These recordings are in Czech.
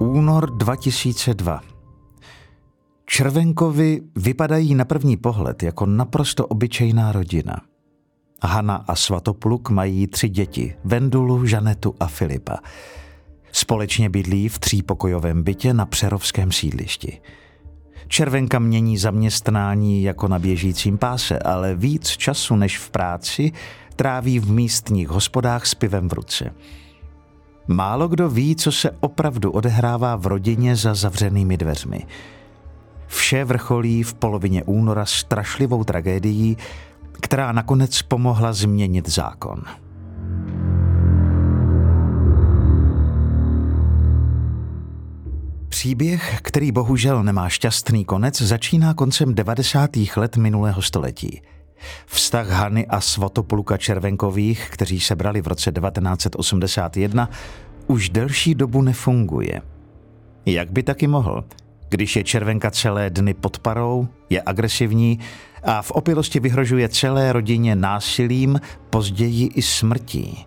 Únor 2002. Červenkovi vypadají na první pohled jako naprosto obyčejná rodina. Hana a Svatopluk mají tři děti, Vendulu, Žanetu a Filipa. Společně bydlí v třípokojovém bytě na Přerovském sídlišti. Červenka mění zaměstnání jako na běžícím páse, ale víc času než v práci tráví v místních hospodách s pivem v ruce. Málo kdo ví, co se opravdu odehrává v rodině za zavřenými dveřmi. Vše vrcholí v polovině února strašlivou tragédií, která nakonec pomohla změnit zákon. Příběh, který bohužel nemá šťastný konec, začíná koncem 90. let minulého století. Vztah Hany a Svatopluka Červenkových, kteří se brali v roce 1981, už delší dobu nefunguje. Jak by taky mohl? Když je Červenka celé dny pod parou, je agresivní a v opilosti vyhrožuje celé rodině násilím, později i smrtí.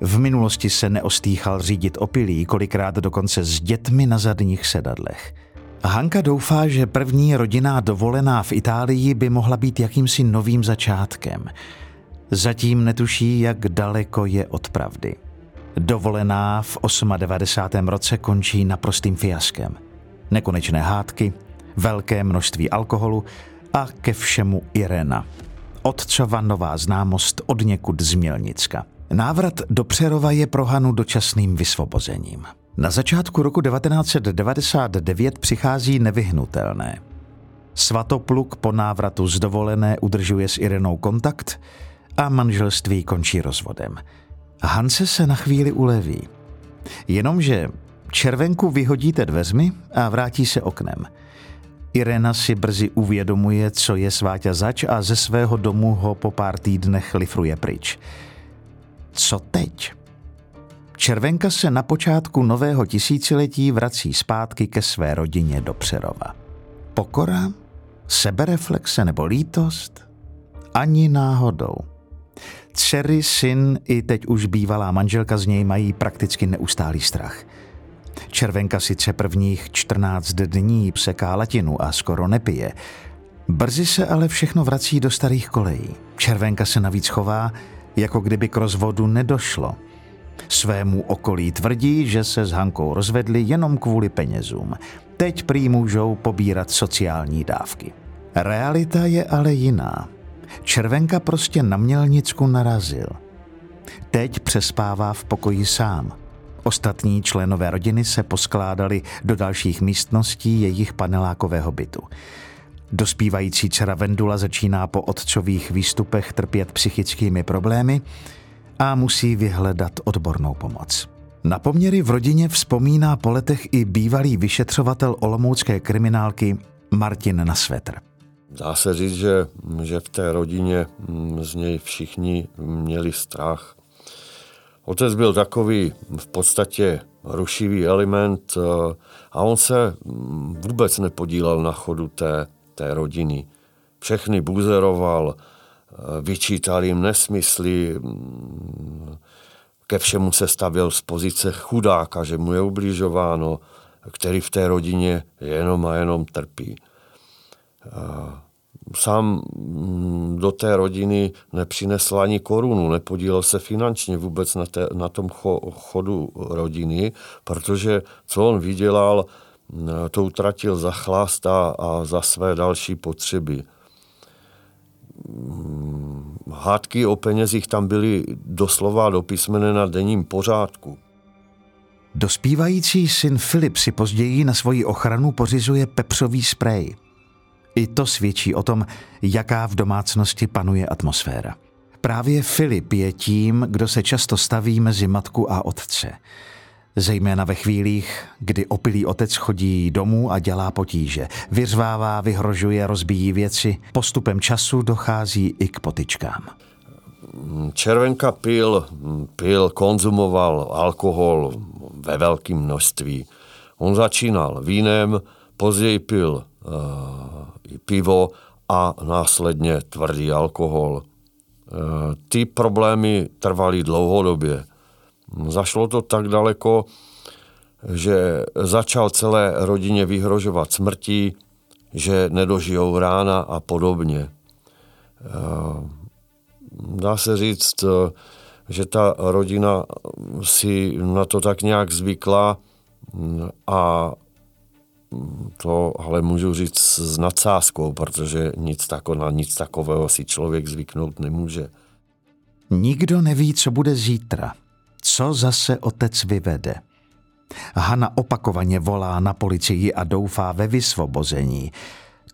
V minulosti se neostýchal řídit opilí, kolikrát dokonce s dětmi na zadních sedadlech. Hanka doufá, že první rodinná dovolená v Itálii by mohla být jakýmsi novým začátkem. Zatím netuší, jak daleko je od pravdy. Dovolená v 98. roce končí naprostým fiaskem. Nekonečné hádky, velké množství alkoholu a ke všemu Irena. Otcova nová známost od někud z Mělnicka. Návrat do Přerova je pro Hanu dočasným vysvobozením. Na začátku roku 1999 přichází nevyhnutelné. Svatopluk po návratu z dovolené udržuje s Irenou kontakt a manželství končí rozvodem. Hance se na chvíli uleví. Jenomže červenku vyhodíte dveřmi a vrátí se oknem. Irena si brzy uvědomuje, co je sváťa zač a ze svého domu ho po pár týdnech lifruje pryč. Co teď? Červenka se na počátku nového tisíciletí vrací zpátky ke své rodině do Přerova. Pokora? Sebereflexe nebo lítost? Ani náhodou. Dcery, syn i teď už bývalá manželka z něj mají prakticky neustálý strach. Červenka sice prvních 14 dní pseká latinu a skoro nepije. Brzy se ale všechno vrací do starých kolejí. Červenka se navíc chová, jako kdyby k rozvodu nedošlo. Svému okolí tvrdí, že se s Hankou rozvedli jenom kvůli penězům. Teď prý můžou pobírat sociální dávky. Realita je ale jiná. Červenka prostě na mělnicku narazil. Teď přespává v pokoji sám. Ostatní členové rodiny se poskládali do dalších místností jejich panelákového bytu. Dospívající dcera Vendula začíná po otcových výstupech trpět psychickými problémy a musí vyhledat odbornou pomoc. Na poměry v rodině vzpomíná po letech i bývalý vyšetřovatel olomoucké kriminálky Martin Nasvetr. Dá se říct, že, že v té rodině mm, z něj všichni měli strach. Otec byl takový v podstatě rušivý element eh, a on se mm, vůbec nepodílel na chodu té, té rodiny. Všechny buzeroval, vyčítal jim nesmysly, ke všemu se stavěl z pozice chudáka, že mu je ubližováno, který v té rodině jenom a jenom trpí sám mm, do té rodiny nepřinesl ani korunu, nepodílel se finančně vůbec na, té, na tom chodu rodiny, protože co on vydělal, mm, to utratil za chlast a, a za své další potřeby. Mm, hádky o penězích tam byly doslova do písmene na denním pořádku. Dospívající syn Filip si později na svoji ochranu pořizuje pepřový sprej. I to svědčí o tom, jaká v domácnosti panuje atmosféra. Právě Filip je tím, kdo se často staví mezi matku a otce. Zejména ve chvílích, kdy opilý otec chodí domů a dělá potíže. Vyřvává, vyhrožuje, rozbíjí věci. Postupem času dochází i k potičkám. Červenka pil, pil, konzumoval alkohol ve velkém množství. On začínal vínem, později pil uh, pivo a následně tvrdý alkohol. Uh, ty problémy trvaly dlouhodobě. Zašlo to tak daleko, že začal celé rodině vyhrožovat smrtí, že nedožijou rána a podobně. Uh, dá se říct, že ta rodina si na to tak nějak zvykla a to ale můžu říct s nadsázkou, protože nic tako, na nic takového si člověk zvyknout nemůže. Nikdo neví, co bude zítra. Co zase otec vyvede? Hana opakovaně volá na policii a doufá ve vysvobození.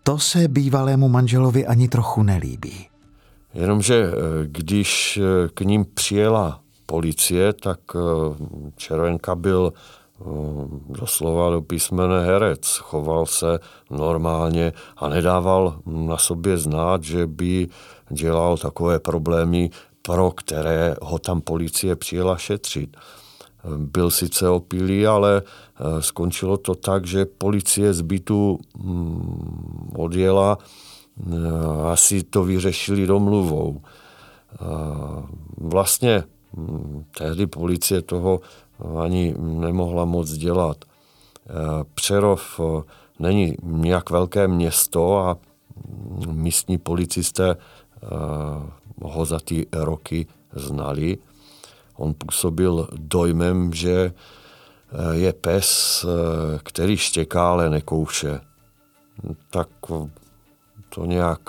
To se bývalému manželovi ani trochu nelíbí. Jenomže eh, když eh, k ním přijela policie, tak eh, Červenka byl doslova do písmene herec. Choval se normálně a nedával na sobě znát, že by dělal takové problémy, pro které ho tam policie přijela šetřit. Byl sice opilý, ale skončilo to tak, že policie z bytu mm, odjela Eh, asi to vyřešili domluvou. Eh, vlastně hm, tehdy policie toho ani nemohla moc dělat. Eh, Přerov není nějak velké město a hm, místní policisté ho za ty roky znali. On působil dojmem, že je pes, který štěká, ale nekouše. Tak to nějak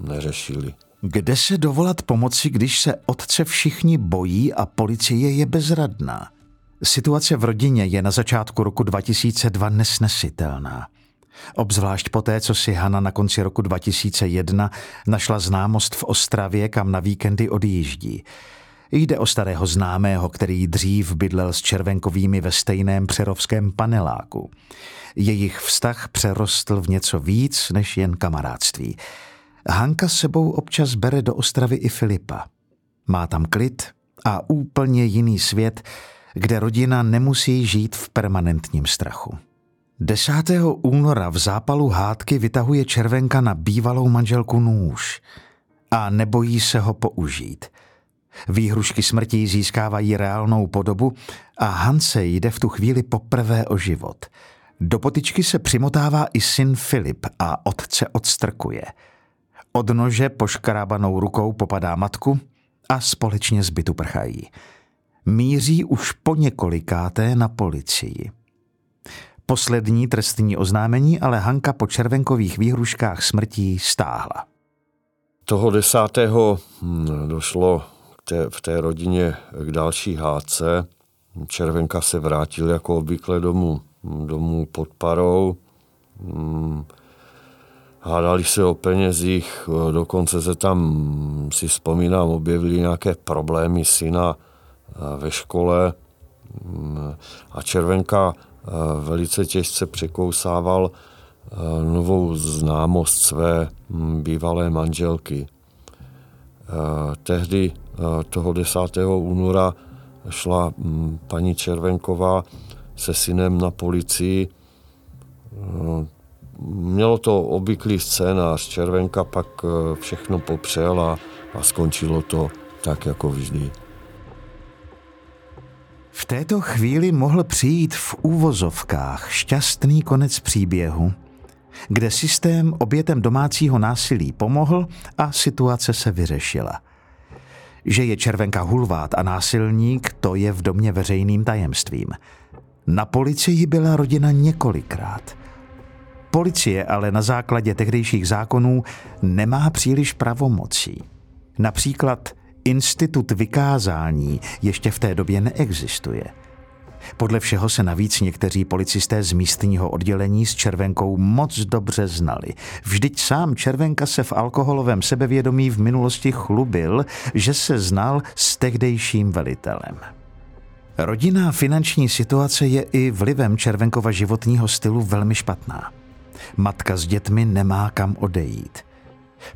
neřešili. Kde se dovolat pomoci, když se otce všichni bojí a policie je bezradná? Situace v rodině je na začátku roku 2002 nesnesitelná. Obzvlášť poté, co si Hana na konci roku 2001 našla známost v Ostravě, kam na víkendy odjíždí. Jde o starého známého, který dřív bydlel s Červenkovými ve stejném přerovském paneláku. Jejich vztah přerostl v něco víc než jen kamarádství. Hanka sebou občas bere do Ostravy i Filipa. Má tam klid a úplně jiný svět, kde rodina nemusí žít v permanentním strachu. 10. února v zápalu hádky vytahuje červenka na bývalou manželku nůž a nebojí se ho použít. Výhrušky smrti získávají reálnou podobu a Hance jde v tu chvíli poprvé o život – do potičky se přimotává i syn Filip a otce odstrkuje. Od nože poškrábanou rukou popadá matku a společně z bytu prchají. Míří už po několikáté na policii. Poslední trestní oznámení ale Hanka po červenkových výhruškách smrtí stáhla. Toho desátého hm, došlo v té rodině k další hádce. Červenka se vrátil jako obvykle domů domů pod parou. Mm, hádali se o penězích, dokonce se tam, si vzpomínám, objevily nějaké problémy syna ve škole a Červenka velice těžce překousával novou známost své mm, bývalé manželky. Tehdy toho 10. února šla paní Červenková se synem na policii. Mělo to obvyklý scénář. Červenka pak eh, všechno popřel a, a skončilo to tak jako vždy. V této chvíli mohl přijít v úvozovkách šťastný konec příběhu, kde systém obětem domácího násilí pomohl a situace se vyřešila. Že je červenka hulvát a násilník, to je v domě veřejným tajemstvím – na policii byla rodina několikrát. Policie ale na základě tehdejších zákonů nemá příliš pravomocí. Například institut vykázání ještě v té době neexistuje. Podle všeho se navíc někteří policisté z místního oddělení s Červenkou moc dobře znali. Vždyť sám Červenka se v alkoholovém sebevědomí v minulosti chlubil, že se znal s tehdejším velitelem. Rodinná finanční situace je i vlivem Červenkova životního stylu velmi špatná. Matka s dětmi nemá kam odejít.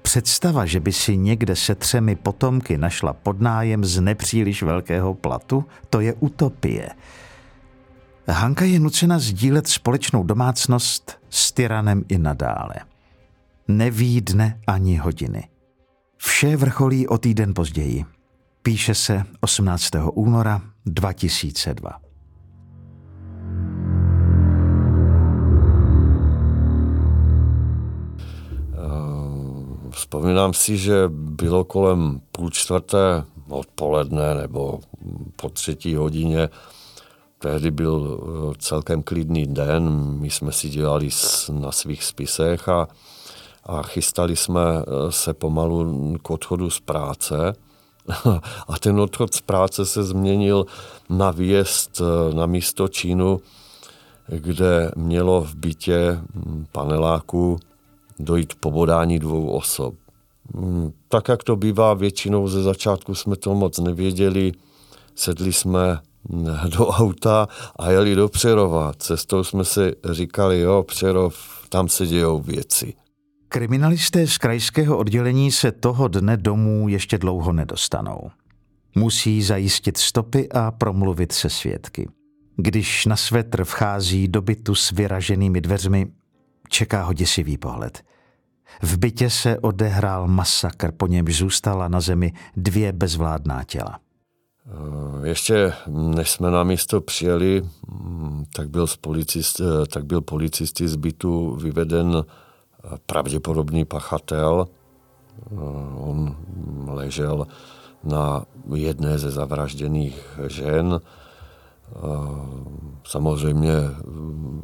Představa, že by si někde se třemi potomky našla podnájem z nepříliš velkého platu, to je utopie. Hanka je nucena sdílet společnou domácnost s tyranem i nadále. Neví dne ani hodiny. Vše vrcholí o týden později. Píše se 18. února 2002. vzpomínám si, že bylo kolem půl čtvrté odpoledne nebo po třetí hodině. Tehdy byl eh, celkem klidný den, my jsme si dělali na svých spisech a, a chystali jsme eh, se pomalu k odchodu z práce. A ten odchod z práce se změnil na výjezd eh, na místo Čínu, kde mělo v bytě hm, paneláku dojít k pobodání dvou osob. Hm, tak, jak to bývá, většinou ze začátku jsme to moc nevěděli. Sedli jsme hm, do auta a jeli do Přerova. Cestou jsme si říkali, jo, Přerov, tam se dějou věci. Kriminalisté z krajského oddělení se toho dne domů ještě dlouho nedostanou. Musí zajistit stopy a promluvit se svědky. Když na svetr vchází do bytu s vyraženými dveřmi, čeká ho děsivý pohled. V bytě se odehrál masakr, po němž zůstala na zemi dvě bezvládná těla. Eh, ještě než jsme na místo přijeli, mm, tak byl, policist, eh, tak byl policisty z bytu vyveden pravděpodobný pachatel. Eh, on ležel na jedné ze zavražděných žen. Eh, samozřejmě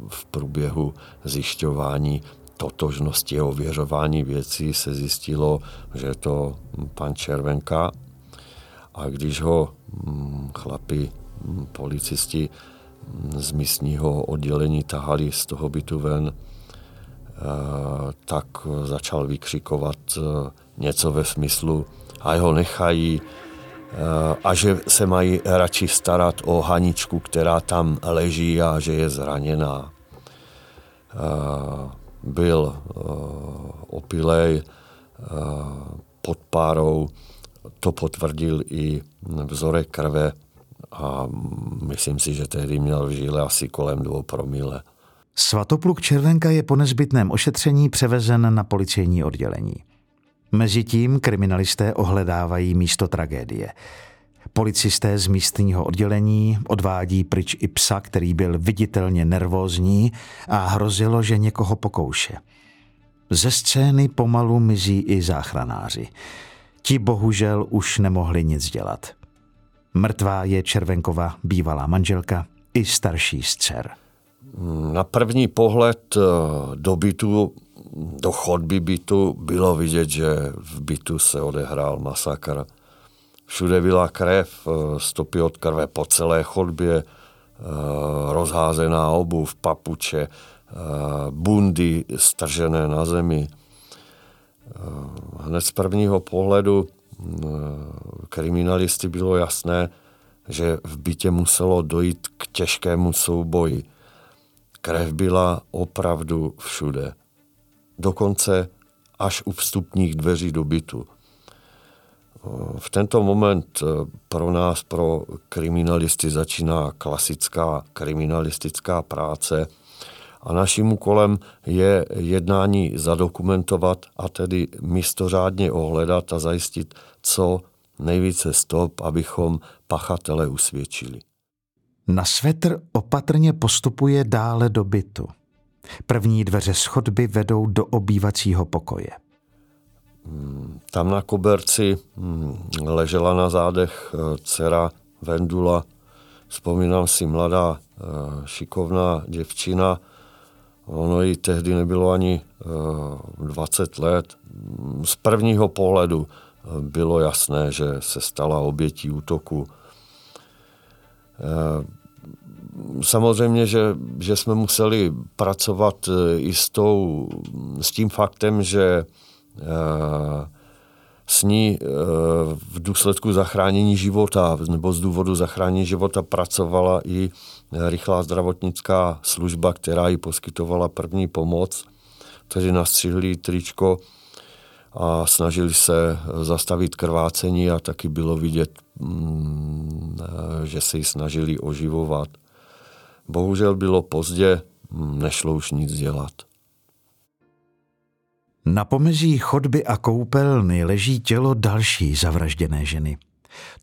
v průběhu zjišťování totožnosti a ověřování věcí se zjistilo, že je to pan Červenka. A když ho hm, chlapi, hm, policisti hm, z místního oddělení tahali z toho bytu ven, Eh, tak začal vykřikovat eh, něco ve smyslu, a ho nechají, eh, a že se mají radši starat o Haničku, která tam leží a že je zraněná. Byl opilej pod párou, to potvrdil i vzorek krve a myslím si, že tehdy měl v žíle asi kolem dvou promile. Svatopluk Červenka je po nezbytném ošetření převezen na policejní oddělení. Mezitím kriminalisté ohledávají místo tragédie. Policisté z místního oddělení odvádí pryč i psa, který byl viditelně nervózní a hrozilo, že někoho pokouše. Ze scény pomalu mizí i záchranáři. Ti bohužel už nemohli nic dělat. Mrtvá je Červenkova bývalá manželka i starší z dcer. Na první pohled eh, do bytu, do chodby bytu bylo vidět, že v bytu se odehrál masakr. Všude byla krev, eh, stopy od krve po celé chodbě, eh, rozházená obuv, papuče, bundy stržené na zemi. Hned z prvního pohledu kriminalisty bylo jasné, že v bytě muselo dojít k těžkému souboji. Krev byla opravdu všude. Dokonce až u vstupních dveří do bytu. V tento moment eh, pro nás, pro kriminalisty, začíná klasická kriminalistická práce a naším úkolem je jednání zadokumentovat a tedy místo řádně ohledat a zajistit co nejvíce stop, abychom pachatele usvědčili. Na svetr opatrně postupuje dále do bytu. První dveře schodby vedou do obývacího pokoje. Tam na koberci hm, ležela na zádech eh, dcera Vendula. Vzpomínám si mladá eh, šikovná děvčina. Ono jí tehdy nebylo ani 20 eh, let. Z prvního pohledu bylo jasné, že se stala obětí útoku samozřejmě, že, že jsme museli pracovat eh, i s, tou, s tím faktem, že eh, s ní v důsledku zachránění života nebo z důvodu zachránění života pracovala i rychlá zdravotnická služba, která jí poskytovala první pomoc. Takže nastřihli tričko a snažili se zastavit krvácení a taky bylo vidět, mm, že se ji snažili oživovat. Bohužel bylo pozdě, nešlo už nic dělat. Na pomezí chodby a koupelny leží tělo další zavražděné ženy.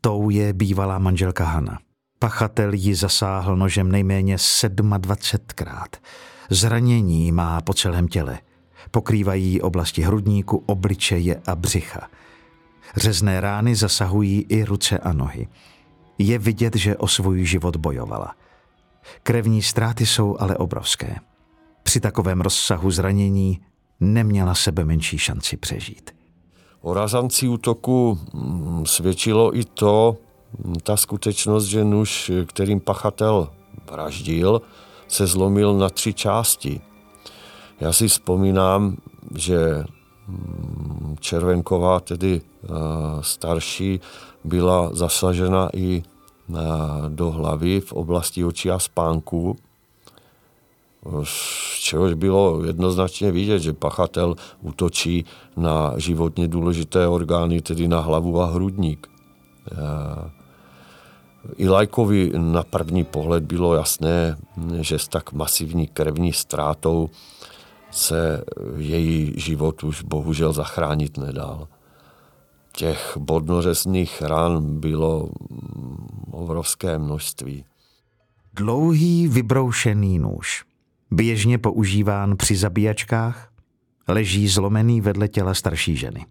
Tou je bývalá manželka Hana. Pachatel ji zasáhl nožem nejméně 27krát. Zranění má po celém těle. Pokrývají oblasti hrudníku, obličeje a břicha. Řezné rány zasahují i ruce a nohy. Je vidět, že o svůj život bojovala. Krevní ztráty jsou ale obrovské. Při takovém rozsahu zranění neměla sebe menší šanci přežít. O razanci útoku mm, svědčilo i to, mm, ta skutečnost, že nůž, kterým pachatel vraždil, se zlomil na tři části. Já si vzpomínám, že mm, Červenková, tedy starší, byla zasažena i do hlavy v oblasti očí a spánku, z čehož bylo jednoznačně vidět, že pachatel útočí na životně důležité orgány, tedy na hlavu a hrudník. I Lajkovi na první pohled bylo jasné, že s tak masivní krevní ztrátou se její život už bohužel zachránit nedal. Těch bodnořezných ran bylo obrovské množství. Dlouhý vybroušený nůž běžně používán při zabíjačkách, leží zlomený vedle těla starší ženy.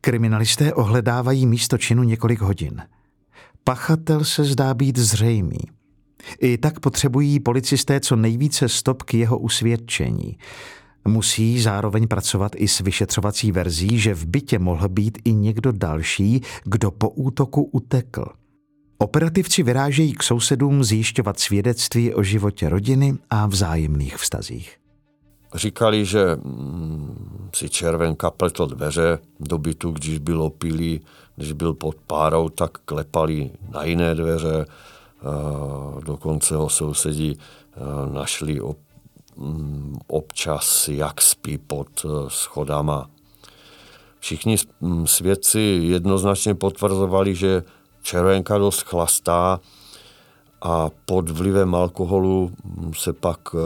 Kriminalisté ohledávají místo činu několik hodin. Pachatel se zdá být zřejmý. I tak potřebují policisté co nejvíce stop k jeho usvědčení. Musí zároveň pracovat i s vyšetřovací verzí, že v bytě mohl být i někdo další, kdo po útoku utekl. Operativci vyrážejí k sousedům zjišťovat svědectví o životě rodiny a vzájemných vztazích. Říkali, že mm, si Červenka pletl dveře do bytu, když bylo pilí, když byl pod párou, tak klepali na jiné dveře. Dokonce ho sousedí našli mm, občas, jak spí pod e, schodama. Všichni mm, svědci jednoznačně potvrzovali, že červenka dost chlastá a pod vlivem alkoholu se pak eh,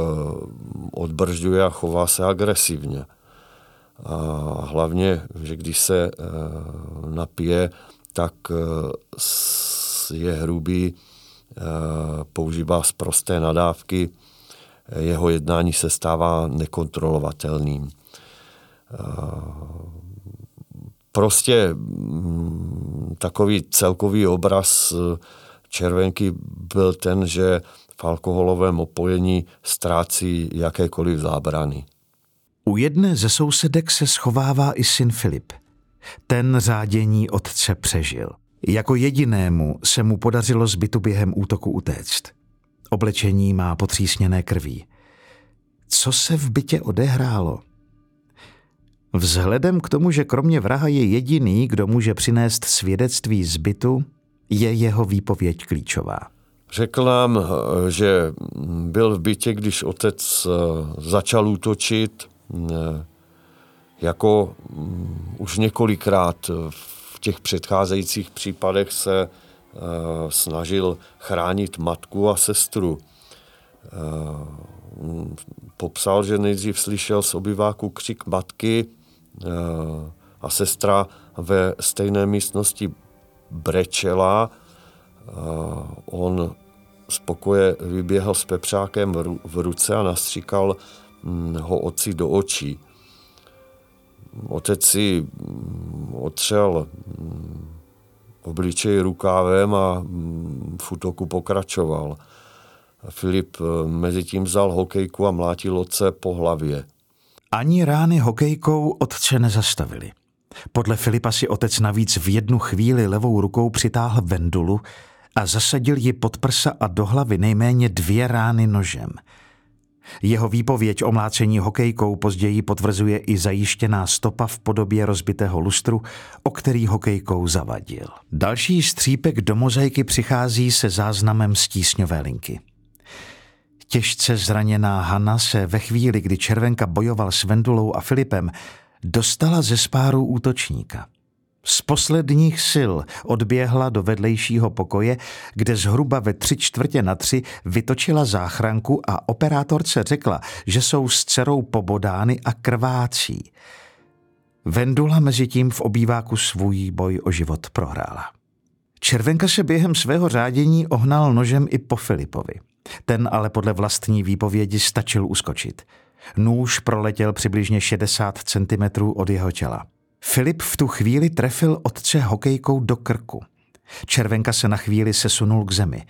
odbržďuje a chová se agresivně. A hlavně, že když se eh, napije, tak eh, je hrubý, používá zprosté nadávky, jeho jednání se stává nekontrolovatelným prostě mm, takový celkový obraz eh, červenky byl ten, že v alkoholovém opojení ztrácí jakékoliv zábrany. U jedné ze sousedek se schovává i syn Filip. Ten řádění otce přežil. Jako jedinému se mu podařilo zbytu během útoku utéct. Oblečení má potřísněné krví. Co se v bytě odehrálo? Vzhledem k tomu, že kromě vraha je jediný, kdo může přinést svědectví zbytu, je jeho výpověď klíčová. Řekl nám, že byl v bytě, když otec eh, začal útočit, eh, jako mm, už několikrát v těch předcházejících případech se eh, snažil chránit matku a sestru. Popsal, že nejdřív slyšel z obyváku křik matky, a sestra ve stejné místnosti brečela. On z pokoje vyběhl s pepřákem v ruce a nastříkal hm, ho otci do očí. Otec si hm, otřel hm, obličej rukávem a v útoku pokračoval. Filip mezi tím vzal hokejku a mlátil otce po hlavě. Ani rány hokejkou otce nezastavili. Podle Filipa si otec navíc v jednu chvíli levou rukou přitáhl vendulu a zasadil ji pod prsa a do hlavy nejméně dvě rány nožem. Jeho výpověď o mlácení hokejkou později potvrzuje i zajištěná stopa v podobě rozbitého lustru, o který hokejkou zavadil. Další střípek do mozaiky přichází se záznamem z tísňové linky. Těžce zraněná Hanna se ve chvíli, kdy Červenka bojoval s Vendulou a Filipem, dostala ze spáru útočníka. Z posledních sil odběhla do vedlejšího pokoje, kde zhruba ve tři čtvrtě na tři vytočila záchranku a operátorce řekla, že jsou s dcerou pobodány a krvácí. Vendula mezi tím v obýváku svůj boj o život prohrála. Červenka se během svého řádění ohnal nožem i po Filipovi. Ten ale podle vlastní výpovědi stačil uskočit. Nůž proletěl přibližně 60 cm od jeho těla. Filip v tu chvíli trefil otce hokejkou do krku. Červenka se na chvíli sesunul k zemi.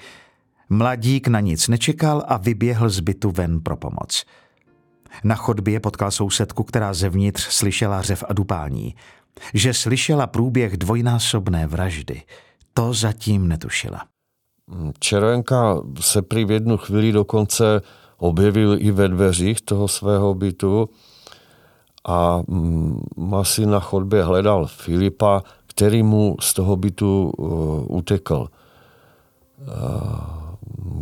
Mladík na nic nečekal a vyběhl z bytu ven pro pomoc. Na chodbě potkal sousedku, která zevnitř slyšela řev a dupání. Že slyšela průběh dvojnásobné vraždy, to zatím netušila. Červenka se prý v jednu chvíli dokonce objevil i ve dveřích toho svého bytu a mm, asi na chodbě hledal Filipa, který mu z toho bytu uh, utekl.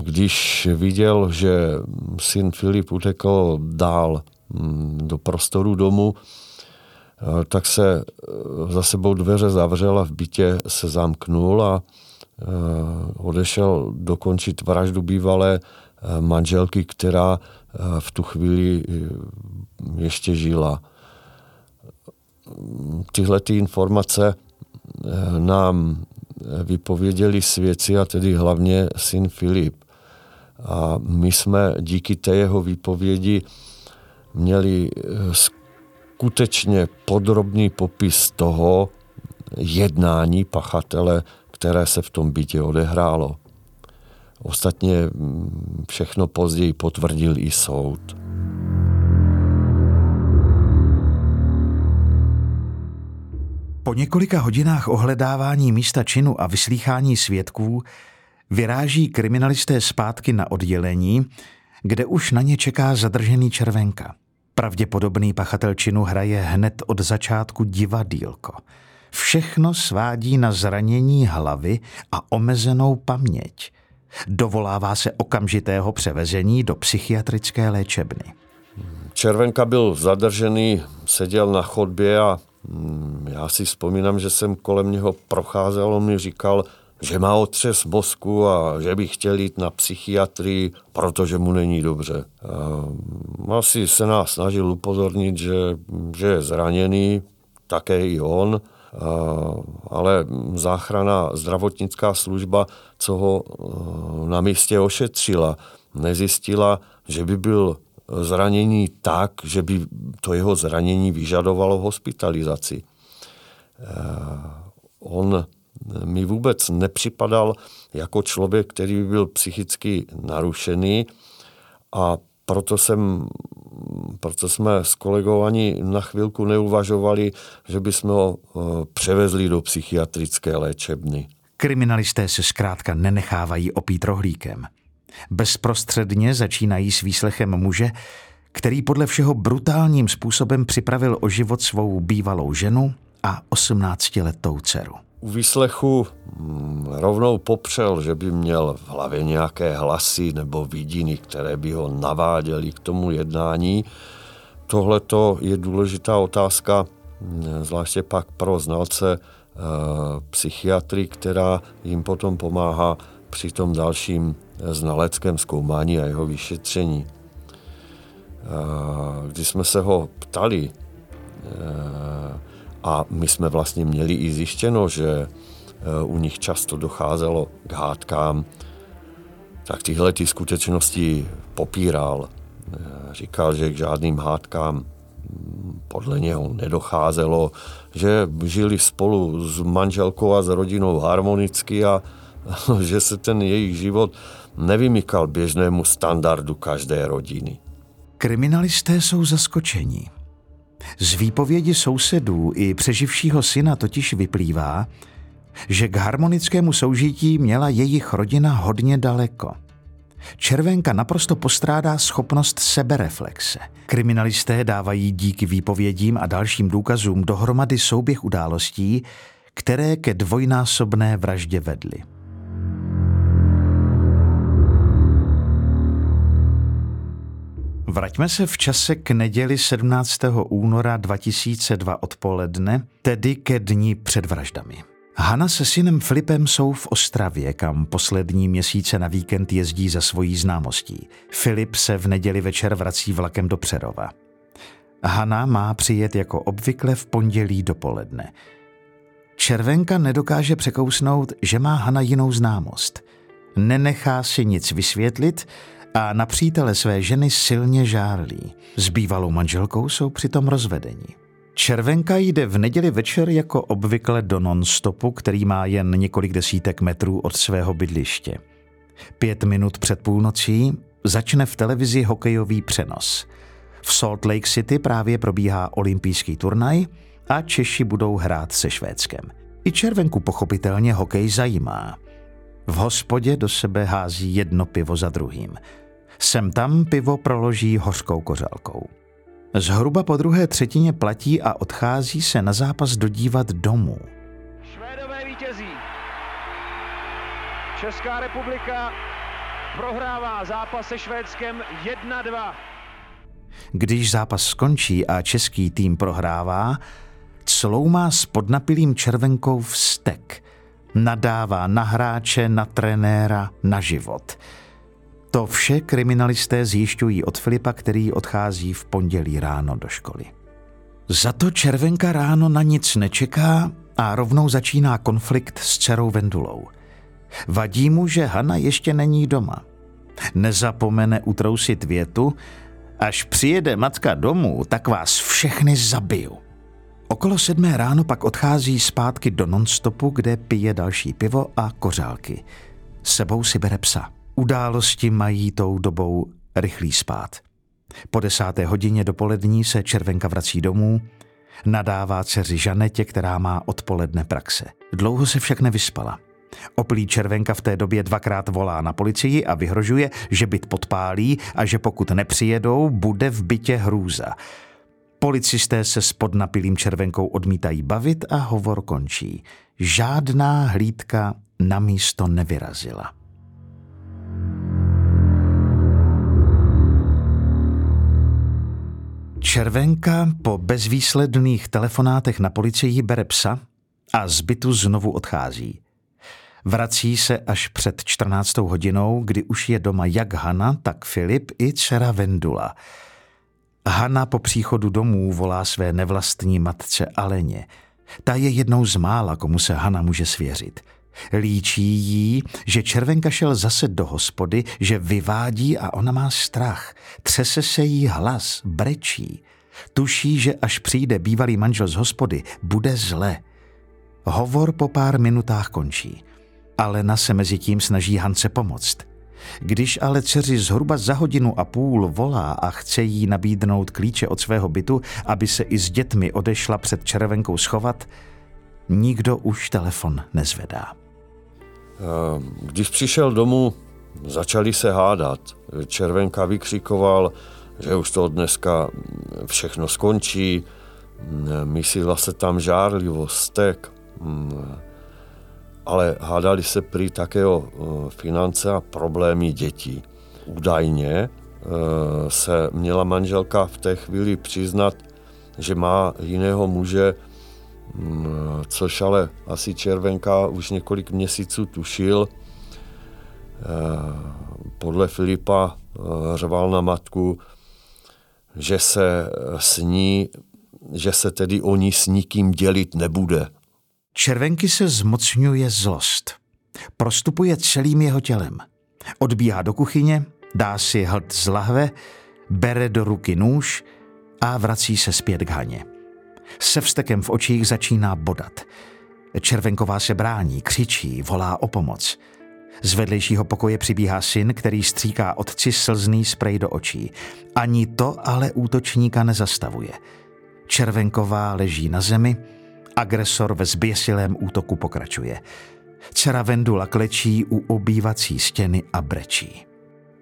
Když viděl, že syn Filip utekl dál mm, do prostoru domu, uh, tak se uh, za sebou dveře zavřel a v bytě se zamknul a odešel dokončit vraždu bývalé manželky, která v tu chvíli ještě žila tyhle ty informace eh, nám vypověděli svědci a tedy hlavně syn Filip. A my jsme díky té jeho výpovědi měli eh, skutečně podrobný popis toho jednání pachatele, které se v tom bytě odehrálo. Ostatně mm, všechno později potvrdil i soud. Po několika hodinách ohledávání místa činu a vyslýchání svědků vyráží kriminalisté zpátky na oddělení, kde už na ně čeká zadržený červenka. Pravděpodobný pachatel činu hraje hned od začátku divadílko. Všechno svádí na zranění hlavy a omezenou paměť. Dovolává se okamžitého převezení do psychiatrické léčebny. Červenka byl zadržený, seděl na chodbě a já si vzpomínám, že jsem kolem něho procházel, on mi říkal, že má otřes mozku a že by chtěl jít na psychiatrii, protože mu není dobře. A asi se nás snažil upozornit, že, že je zraněný, také i on, ale záchrana zdravotnická služba, co ho e, na místě ošetřila, nezjistila, že by byl zranění tak, že by to jeho zranění vyžadovalo hospitalizaci. Eh, on mi vůbec nepřipadal jako člověk, který by byl psychicky narušený a proto, jsem, proto jsme s kolegou ani na chvilku neuvažovali, že bychom ho eh, převezli do psychiatrické léčebny. Kriminalisté se zkrátka nenechávají opít rohlíkem. Bezprostředně začínají s výslechem muže, který podle všeho brutálním způsobem připravil o život svou bývalou ženu a 18-letou dceru. U výslechu mm, rovnou popřel, že by měl v hlavě nějaké hlasy nebo vidiny, které by ho naváděly k tomu jednání. Tohle je důležitá otázka, mm, zvláště pak pro znalce e, psychiatry, která jim potom pomáhá při tom dalším znaleckém zkoumání a jeho vyšetření. Když jsme se ho ptali, eh, a my jsme vlastně měli i zjištěno, že eh, u nich často docházelo k hádkám, tak tyhle ty skutečnosti popíral. Eh, říkal, že k žádným hádkám hm, podle něho nedocházelo, že žili spolu s manželkou a s rodinou harmonicky a že se ten jejich život nevymykal běžnému standardu každé rodiny. Kriminalisté jsou zaskočení. Z výpovědi sousedů i přeživšího syna totiž vyplývá, že k harmonickému soužití měla jejich rodina hodně daleko. Červenka naprosto postrádá schopnost sebereflexe. Kriminalisté dávají díky výpovědím a dalším důkazům dohromady souběh událostí, které ke dvojnásobné vraždě vedly. Vraťme se v čase k neděli 17. února 2002 odpoledne, tedy ke dní před vraždami. Hanna se synem Filipem jsou v Ostravě, kam poslední měsíce na víkend jezdí za svojí známostí. Filip se v neděli večer vrací vlakem do Přerova. Hanna má přijet jako obvykle v pondělí dopoledne. Červenka nedokáže překousnout, že má Hanna jinou známost. Nenechá si nic vysvětlit a na přítele své ženy silně žárlí. S bývalou manželkou jsou přitom rozvedení. Červenka jde v neděli večer jako obvykle do nonstopu, který má jen několik desítek metrů od svého bydliště. Pět minut před půlnocí začne v televizi hokejový přenos. V Salt Lake City právě probíhá olympijský turnaj a Češi budou hrát se Švédskem. I Červenku pochopitelně hokej zajímá. V hospodě do sebe hází jedno pivo za druhým. Sem tam pivo proloží hořkou kořálkou. Zhruba po druhé třetině platí a odchází se na zápas dodívat domů. Švédové vítězí. Česká republika prohrává zápas se Švédskem 1-2. Když zápas skončí a český tým prohrává, cloumá s podnapilým červenkou vztek. Nadává na hráče, na trenéra, na život – to vše kriminalisté zjišťují od Filipa, který odchází v pondělí ráno do školy. Za to Červenka ráno na nic nečeká a rovnou začíná konflikt s dcerou Vendulou. Vadí mu, že Hana ještě není doma. Nezapomene utrousit větu, až přijede matka domů, tak vás všechny zabiju. Okolo sedmé ráno pak odchází zpátky do nonstopu, kde pije další pivo a kořálky. Sebou si bere psa. Události mají tou dobou rychlý spát. Po desáté hodině dopolední se Červenka vrací domů, nadává dceři Žanetě, která má odpoledne praxe. Dlouho se však nevyspala. Oplí Červenka v té době dvakrát volá na policii a vyhrožuje, že byt podpálí a že pokud nepřijedou, bude v bytě hrůza. Policisté se s podnapilým Červenkou odmítají bavit a hovor končí. Žádná hlídka na místo nevyrazila. Červenka po bezvýsledných telefonátech na policii bere psa a z bytu znovu odchází. Vrací se až před 14. hodinou, kdy už je doma jak Hana, tak Filip i dcera Vendula. Hana po příchodu domů volá své nevlastní matce Aleně. Ta je jednou z mála, komu se Hana může svěřit – Líčí jí, že červenka šel zase do hospody, že vyvádí a ona má strach. Třese se jí hlas, brečí. Tuší, že až přijde bývalý manžel z hospody, bude zle. Hovor po pár minutách končí. Alena se mezi tím snaží Hance pomoct. Když ale dceři zhruba za hodinu a půl volá a chce jí nabídnout klíče od svého bytu, aby se i s dětmi odešla před červenkou schovat, nikdo už telefon nezvedá. Eh, když přišel domů, začali se hádat. Červenka vykřikoval, že už to dneska všechno skončí, myslila se tam žárlivost, stek, ale hádali se prý také o finance a problémy dětí. Údajně eh, se měla manželka v té chvíli přiznat, že má jiného muže, Mm, což ale asi Červenka už několik měsíců tušil. Eh, podle Filipa eh, řval na matku, že se s ní, že se tedy o ní s nikým dělit nebude. Červenky se zmocňuje zlost. Prostupuje celým jeho tělem. Odbíhá do kuchyně, dá si hlad z lahve, bere do ruky nůž a vrací se zpět k Haně. Se vstekem v očích začíná bodat. Červenková se brání, křičí, volá o pomoc. Z vedlejšího pokoje přibíhá syn, který stříká otci slzný sprej do očí. Ani to ale útočníka nezastavuje. Červenková leží na zemi, agresor ve zběsilém útoku pokračuje. Dcera Vendula klečí u obývací stěny a brečí.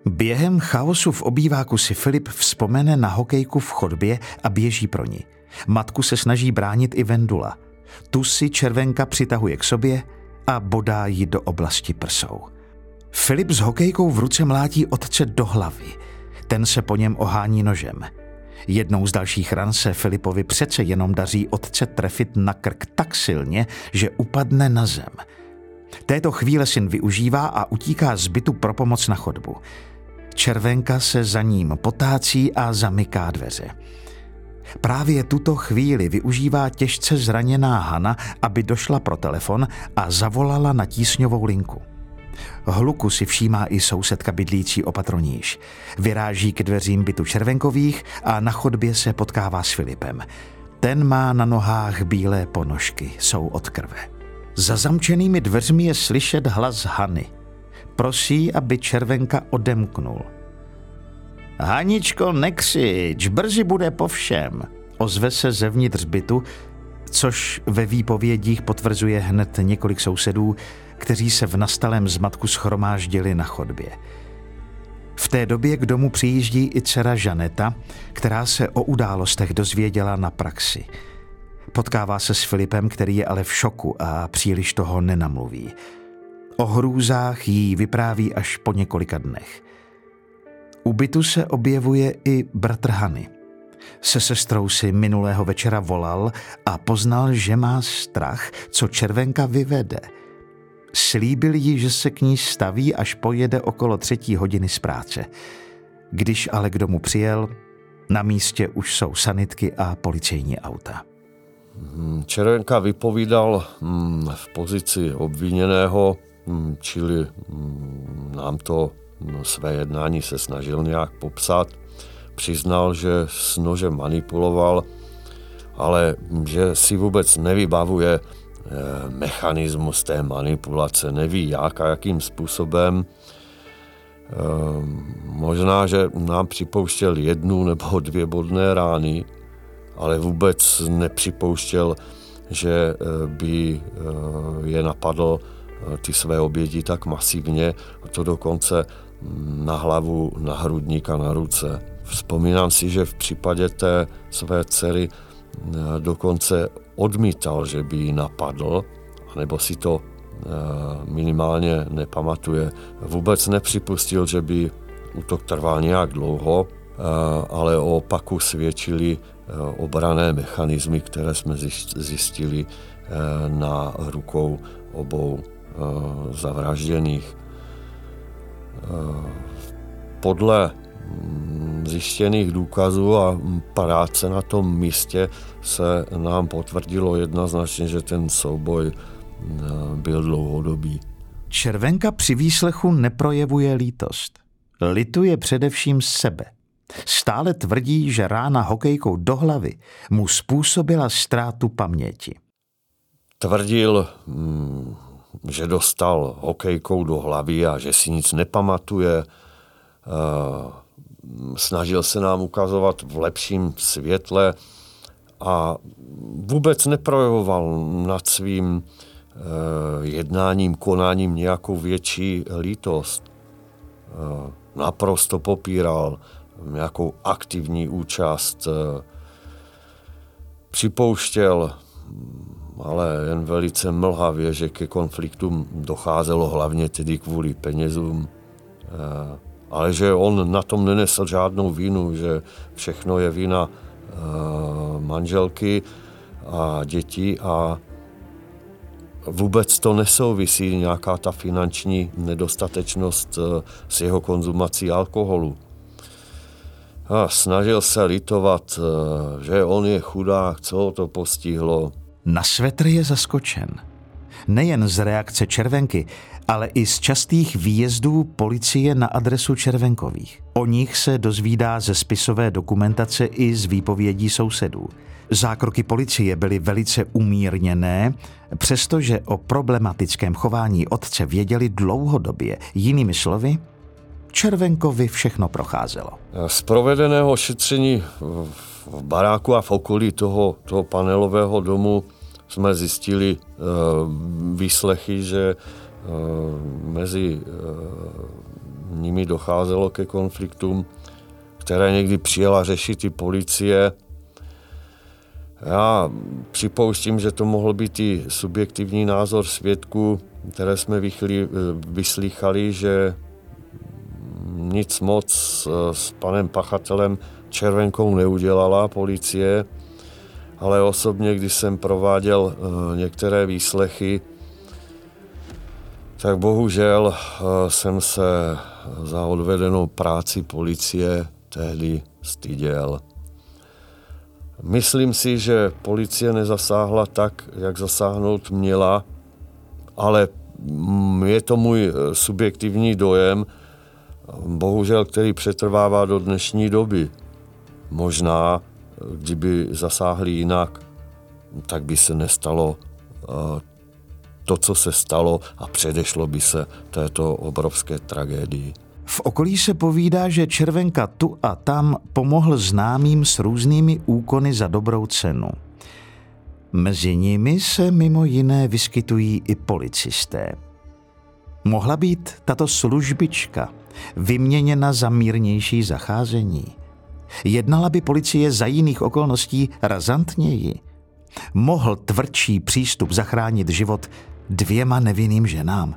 Během chaosu v obýváku si Filip vzpomene na hokejku v chodbě a běží pro ní. Matku se snaží bránit i Vendula. Tu si červenka přitahuje k sobě a bodá ji do oblasti prsou. Filip s hokejkou v ruce mlátí otce do hlavy. Ten se po něm ohání nožem. Jednou z dalších ran se Filipovi přece jenom daří otce trefit na krk tak silně, že upadne na zem. Této chvíle syn využívá a utíká z bytu pro pomoc na chodbu. Červenka se za ním potácí a zamyká dveře. Právě tuto chvíli využívá těžce zraněná Hana, aby došla pro telefon a zavolala na tísňovou linku. Hluku si všímá i sousedka bydlící opatroníž. Vyráží k dveřím bytu Červenkových a na chodbě se potkává s Filipem. Ten má na nohách bílé ponožky, jsou od krve. Za zamčenými dveřmi je slyšet hlas Hany. Prosí, aby Červenka odemknul. Haničko, nekřič, brzy bude po všem. Ozve se zevnitř bytu, což ve výpovědích potvrzuje hned několik sousedů, kteří se v nastalém zmatku schromáždili na chodbě. V té době k domu přijíždí i dcera Žaneta, která se o událostech dozvěděla na praxi. Potkává se s Filipem, který je ale v šoku a příliš toho nenamluví. O hrůzách jí vypráví až po několika dnech. U bytu se objevuje i bratr Hany. Se sestrou si minulého večera volal a poznal, že má strach, co červenka vyvede – Slíbil jí, že se k ní staví, až pojede okolo třetí hodiny z práce. Když ale k domu přijel, na místě už jsou sanitky a policejní auta. Hmm, Červenka vypovídal hmm, v pozici obviněného, čili nám to své jednání se snažil nějak popsat. Přiznal, že s nožem manipuloval, ale že si vůbec nevybavuje, Eh, mechanismus té manipulace, neví jak a jakým způsobem. Eh, možná, že nám připouštěl jednu nebo dvě bodné rány, ale vůbec nepřipouštěl, že eh, by je napadl ty své oběti tak masivně, to dokonce na hlavu, na hrudník a na ruce. Vzpomínám si, že v případě té své dcery dokonce odmítal, že by ji napadl, nebo si to eh, minimálně nepamatuje. Vůbec nepřipustil, že by útok trval nějak dlouho, eh, ale o opaku svědčili eh, obrané mechanismy, které jsme zjistili na rukou obou zavražděných. Podle zjištěných důkazů a práce na tom místě se nám potvrdilo jednoznačně, že ten souboj eh, byl dlouhodobý. Červenka při výslechu neprojevuje lítost. Lituje především sebe. Stále tvrdí, že rána hokejkou do hlavy mu způsobila ztrátu paměti. Tvrdil, mm, že dostal hokejkou do hlavy a že si nic nepamatuje. Eh, snažil se nám ukazovat v lepším světle a vůbec neprojevoval nad svým eh, jednáním, konáním nějakou větší lítost. Eh, naprosto popíral nějakou aktivní účast. Připouštěl, ale jen velice mlhavě, že ke konfliktům docházelo hlavně tedy kvůli penězům ale že on na tom nenesl žádnou vínu, že všechno je vina uh, manželky a dětí a vůbec to nesouvisí nějaká ta finanční nedostatečnost uh, s jeho konzumací alkoholu. A snažil se litovat, že on je chudák, co ho to postihlo. Na svetr je zaskočen. Nejen z reakce červenky, ale i z častých výjezdů policie na adresu Červenkových. O nich se dozvídá ze spisové dokumentace i z výpovědí sousedů. Zákroky policie byly velice umírněné, přestože o problematickém chování otce věděli dlouhodobě. Jinými slovy, Červenkovi všechno procházelo. Z provedeného šetření v baráku a v okolí toho, toho panelového domu jsme zjistili uh, výslechy, že Eh, mezi eh, nimi docházelo ke konfliktům, které někdy přijela řešit i policie. Já připouštím, že to mohl být i subjektivní názor svědků, které jsme vyslýchali, že nic moc s panem pachatelem Červenkou neudělala policie, ale osobně, když jsem prováděl eh, některé výslechy, tak bohužel eh, jsem se za odvedenou práci policie tehdy styděl. Myslím si, že policie nezasáhla tak, jak zasáhnout měla, ale mm, je to můj eh, subjektivní dojem, bohužel, který přetrvává do dnešní doby. Možná, kdyby zasáhli jinak, tak by se nestalo eh, to, co se stalo a předešlo by se této obrovské tragédii. V okolí se povídá, že Červenka tu a tam pomohl známým s různými úkony za dobrou cenu. Mezi nimi se mimo jiné vyskytují i policisté. Mohla být tato službička vyměněna za mírnější zacházení. Jednala by policie za jiných okolností razantněji. Mohl tvrdší přístup zachránit život dvěma nevinným ženám.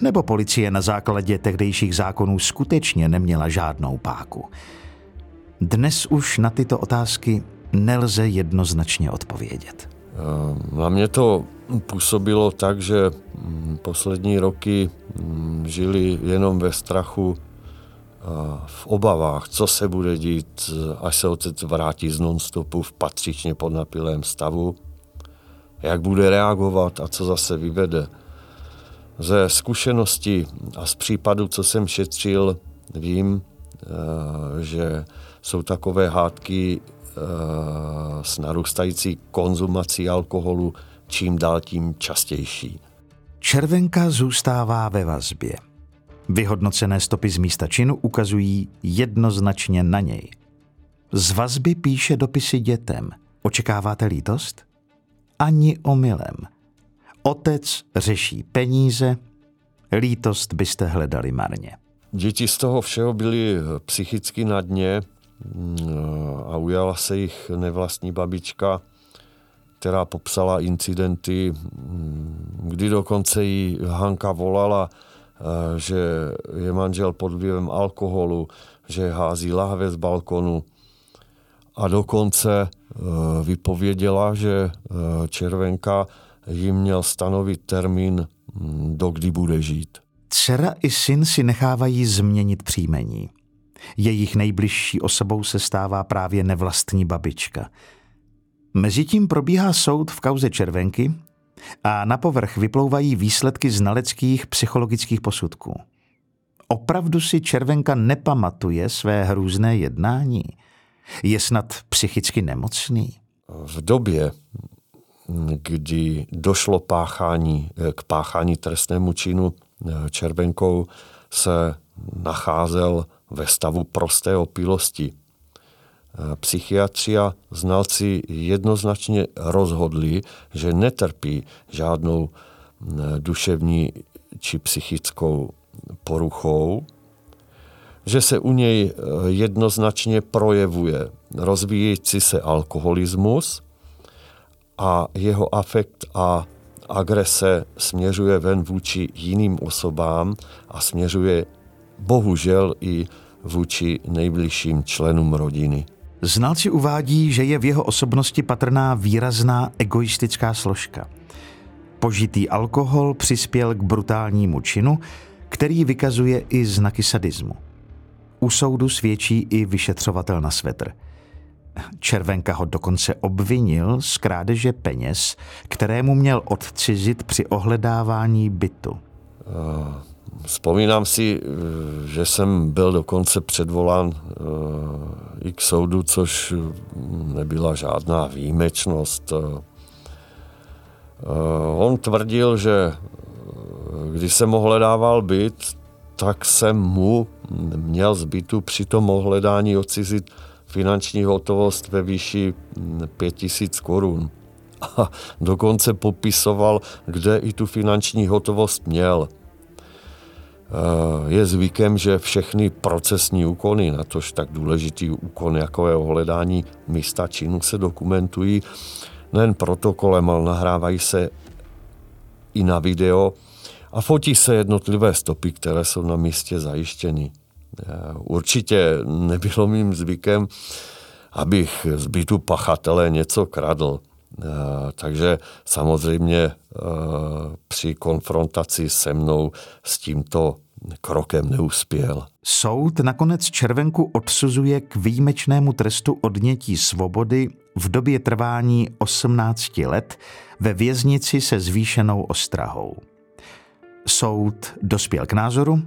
Nebo policie na základě tehdejších zákonů skutečně neměla žádnou páku. Dnes už na tyto otázky nelze jednoznačně odpovědět. Eh, na mě to působilo tak, že mm, poslední roky mm, žili jenom ve strachu, v obavách, co se bude dít, až se otec vrátí z nonstopu v patřičně podnapilém stavu, jak bude reagovat a co zase vyvede. Ze zkušenosti a z případu, co jsem šetřil, vím, eh, že jsou takové hádky eh, s narůstající konzumací alkoholu čím dál tím častější. Červenka zůstává ve vazbě. Vyhodnocené stopy z místa činu ukazují jednoznačně na něj. Z vazby píše dopisy dětem. Očekáváte lítost? Ani omylem. Otec řeší peníze, lítost byste hledali marně. Děti z toho všeho byly psychicky na dně mm, a ujala se jich nevlastní babička, která popsala incidenty, mm, kdy dokonce jí Hanka volala, že je manžel pod vlivem alkoholu, že hází lahve z balkonu a dokonce eh, vypověděla, že eh, Červenka jim měl stanovit termín, hm, do kdy bude žít. Dcera i syn si nechávají změnit příjmení. Jejich nejbližší osobou se stává právě nevlastní babička. Mezitím probíhá soud v kauze Červenky a na povrch vyplouvají výsledky znaleckých psychologických posudků. Opravdu si Červenka nepamatuje své hrůzné jednání? Je snad psychicky nemocný? V době, kdy došlo páchání, k páchání trestnému činu Červenkou, se nacházel ve stavu prosté opilosti. Psychiatři a znalci jednoznačně rozhodli, že netrpí žádnou duševní či psychickou poruchou, že se u něj e, jednoznačně projevuje rozvíjející se alkoholismus a jeho afekt a agrese směřuje ven vůči jiným osobám a směřuje bohužel i vůči nejbližším členům rodiny. Znalci uvádí, že je v jeho osobnosti patrná výrazná egoistická složka. Požitý alkohol přispěl k brutálnímu činu, který vykazuje i znaky sadismu. U soudu svědčí i vyšetřovatel na svetr. Červenka ho dokonce obvinil z krádeže peněz, kterému měl odcizit při ohledávání bytu. Uh, Vzpomínám si, eh, že jsem byl dokonce předvolán eh, i k soudu, což nebyla žádná výjimečnost. Eh, on tvrdil, že když jsem ohledával byt, tak jsem mu měl z bytu při tom ohledání odcizit finanční hotovost ve výši 5000 korun. A dokonce popisoval, kde i tu finanční hotovost měl – je zvykem, že všechny procesní úkony, na tož tak důležitý úkon jako je ohledání místa činu, se dokumentují nejen protokolem, ale nahrávají se i na video a fotí se jednotlivé stopy, které jsou na místě zajištěny. Určitě nebylo mým zvykem, abych z bytu pachatele něco kradl. Takže samozřejmě při konfrontaci se mnou s tímto krokem neuspěl. Soud nakonec Červenku odsuzuje k výjimečnému trestu odnětí svobody v době trvání 18 let ve věznici se zvýšenou ostrahou. Soud dospěl k názoru,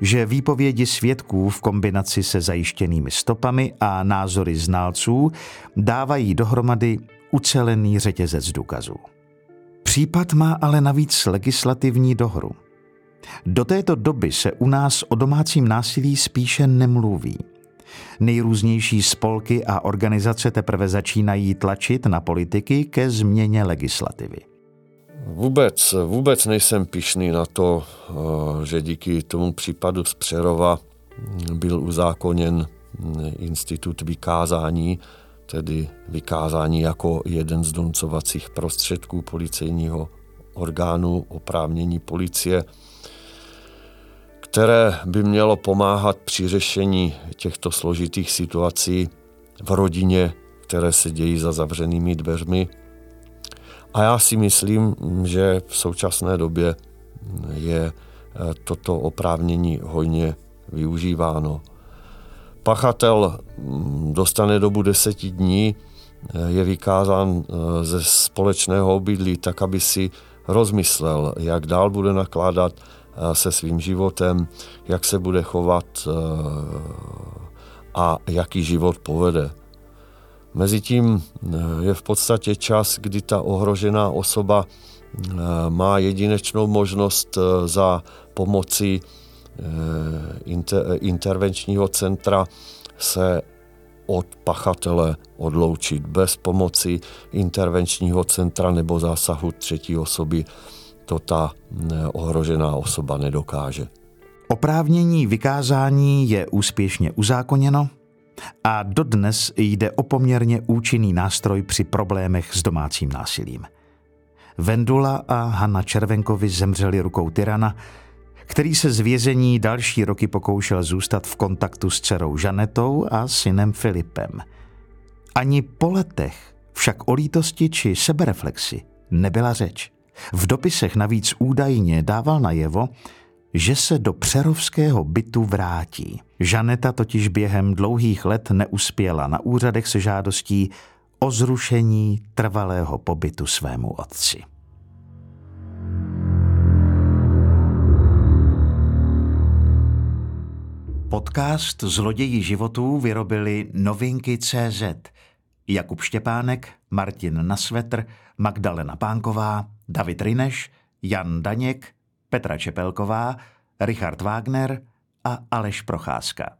že výpovědi svědků v kombinaci se zajištěnými stopami a názory znalců dávají dohromady ucelený řetězec důkazů. Případ má ale navíc legislativní dohru. Do této doby se u nás o domácím násilí spíše nemluví. Nejrůznější spolky a organizace teprve začínají tlačit na politiky ke změně legislativy. Vůbec, vůbec nejsem pišný na to, eh, že díky tomu případu z Přerova byl uzákoněn institut vykázání, tedy vykázání jako jeden z doncovacích prostředků policejního orgánu oprávnění policie, které by mělo pomáhat při řešení těchto složitých situací v rodině, které se dějí za zavřenými dveřmi a já si myslím, že v současné době je eh, toto oprávnění hojně využíváno. Pachatel mm, dostane dobu deseti dní, eh, je vykázán eh, ze společného obydlí tak, aby si rozmyslel, jak dál bude nakládat se svým životem, jak se bude chovat a jaký život povede. Mezitím eh, je v podstatě čas, kdy ta ohrožená osoba eh, má jedinečnou možnost eh, za pomoci intervenčního centra se od pachatele odloučit. Bez pomoci intervenčního centra nebo zásahu třetí osoby to ta ohrožená osoba nedokáže. Oprávnění vykázání je úspěšně uzákoněno a dodnes jde o poměrně účinný nástroj při problémech s domácím násilím. Vendula a Hanna Červenkovi zemřeli rukou tyrana, který se z vězení další roky pokoušel zůstat v kontaktu s dcerou Žanetou a synem Filipem. Ani po letech však o lítosti či sebereflexi nebyla řeč. V dopisech navíc údajně dával najevo, že se do přerovského bytu vrátí. Žaneta totiž během dlouhých let neuspěla na úřadech se žádostí o zrušení trvalého pobytu svému otci. Podcast Zloději životů vyrobili novinky CZ. Jakub Štěpánek, Martin Nasvetr, Magdalena Pánková, David Rineš, Jan Daněk, Petra Čepelková, Richard Wagner a Aleš Procházka.